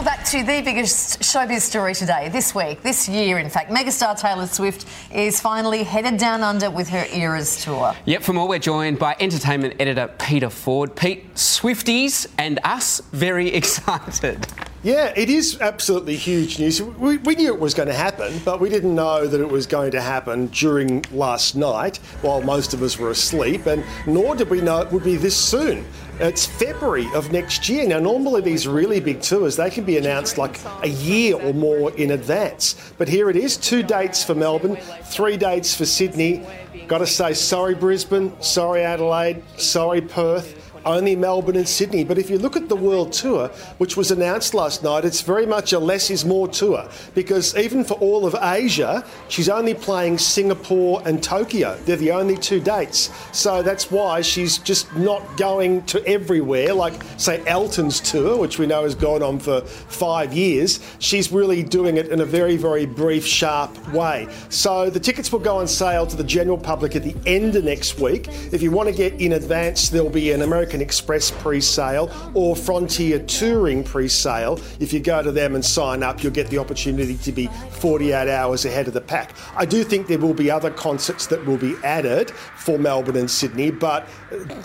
Well, back to the biggest showbiz story today, this week, this year, in fact. Megastar Taylor Swift is finally headed down under with her Eras tour. Yep, for more, we're joined by entertainment editor Peter Ford. Pete, Swifties and us very excited. Yeah, it is absolutely huge news. We, we, knew it was going to happen, but we didn't know that it was going to happen during last night while most of us were asleep, and nor did we know it would be this soon. It's February of next year. Now, normally these really big tours, they can be announced like a year or more in advance. But here it is two dates for Melbourne, three dates for Sydney. Got to say, sorry, Brisbane, sorry, Adelaide, sorry, Perth only Melbourne and Sydney. But if you look at the World Tour, which was announced last night, it's very much a less is more tour because even for all of Asia, she's only playing Singapore and Tokyo. They're the only two dates. So that's why she's just not going to everywhere, like, say, Elton's tour, which we know has gone on for five years. She's really doing it in a very, very brief, sharp way. So the tickets will go on sale to the general public at the end of next week. If you want to get in advance, there'll be an American American Express pre sale or Frontier Touring pre sale. If you go to them and sign up, you'll get the opportunity to be 48 hours ahead of the pack. I do think there will be other concerts that will be added for Melbourne and Sydney, but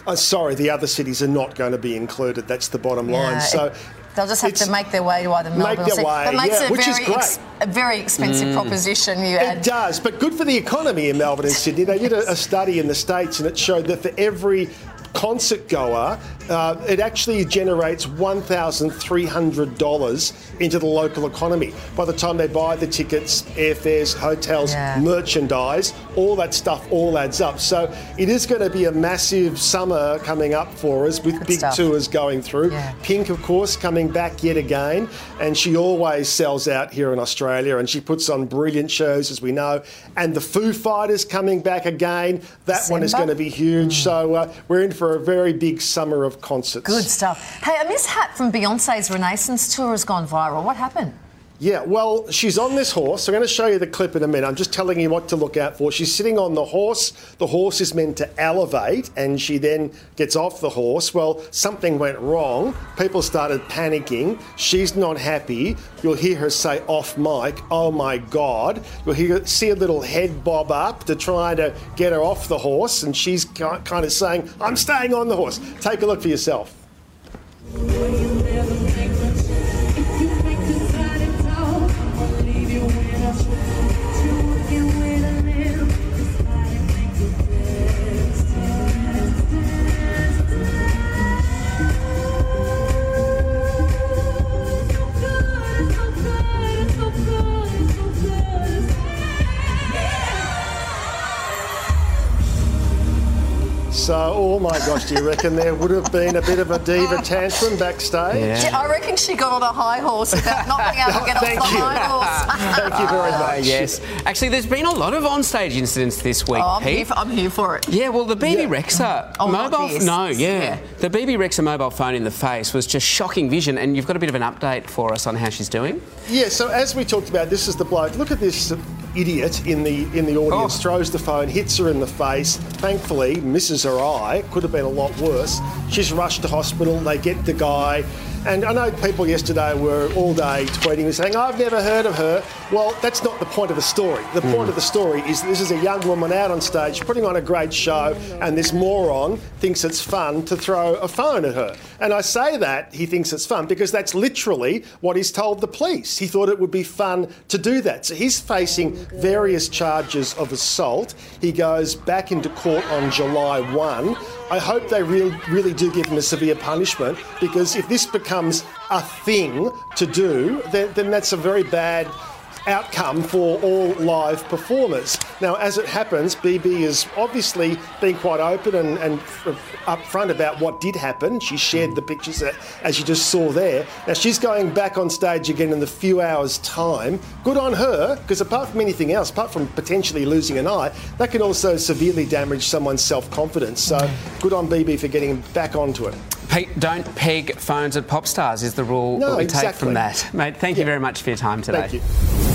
uh, sorry, the other cities are not going to be included. That's the bottom line. Yeah, so. They'll just have to make their way to either Melbourne make their way, That makes yeah, it a which very is great. Ex- a very expensive mm. proposition. You add. it does, but good for the economy in Melbourne and Sydney. They did a, a study in the States and it showed that for every concert goer, uh, it actually generates $1,300 into the local economy. By the time they buy the tickets, airfares, hotels, yeah. merchandise, all that stuff all adds up. So it is going to be a massive summer coming up for us with Good big stuff. tours going through. Yeah. Pink, of course, coming back yet again. And she always sells out here in Australia and she puts on brilliant shows, as we know. And the Foo Fighters coming back again. That one is going to be huge. Mm. So uh, we're in for a very big summer of concerts. Good stuff. Hey, a mishap from Beyonce's Renaissance tour has gone viral. What happened? Yeah, well, she's on this horse. I'm going to show you the clip in a minute. I'm just telling you what to look out for. She's sitting on the horse. The horse is meant to elevate, and she then gets off the horse. Well, something went wrong. People started panicking. She's not happy. You'll hear her say off mic, "Oh my God!" You'll hear see a little head bob up to try to get her off the horse, and she's kind of saying, "I'm staying on the horse." Take a look for yourself. So, oh my gosh, do you reckon there would have been a bit of a diva tantrum backstage? Yeah. I reckon she got on a high horse about not being able to get off the you. high horse. Thank you very much. Uh, yes. Actually, there's been a lot of onstage incidents this week, oh, I'm, Pete. Here for, I'm here for it. Yeah, well, the Bebe yeah. Rexha oh, mobile... No, yeah. yeah. The Bebe Rexha mobile phone in the face was just shocking vision, and you've got a bit of an update for us on how she's doing? Yeah, so as we talked about, this is the bloke. Look at this idiot in the in the audience, oh. throws the phone, hits her in the face. Thankfully, misses her eye. Could have been a lot worse. She's rushed to hospital. They get the guy. And I know people yesterday were all day tweeting and saying, I've never heard of her. Well, that's not the point of the story. The mm. point of the story is this is a young woman out on stage putting on a great show, and this moron thinks it's fun to throw a phone at her. And I say that he thinks it's fun because that's literally what he's told the police. He thought it would be fun to do that. So he's facing various charges of assault. He goes back into court on July 1. I hope they really, really do give him a severe punishment because if this becomes a thing to do, then, then that's a very bad outcome for all live performers. Now, as it happens, Bebe has obviously been quite open and, and upfront about what did happen. She shared the pictures that, as you just saw there. Now, she's going back on stage again in a few hours' time. Good on her, because apart from anything else, apart from potentially losing an eye, that can also severely damage someone's self confidence. So, good on Bebe for getting back onto it. Don't peg phones at pop stars is the rule no, that we exactly. take from that. Mate, thank yeah. you very much for your time today. Thank you.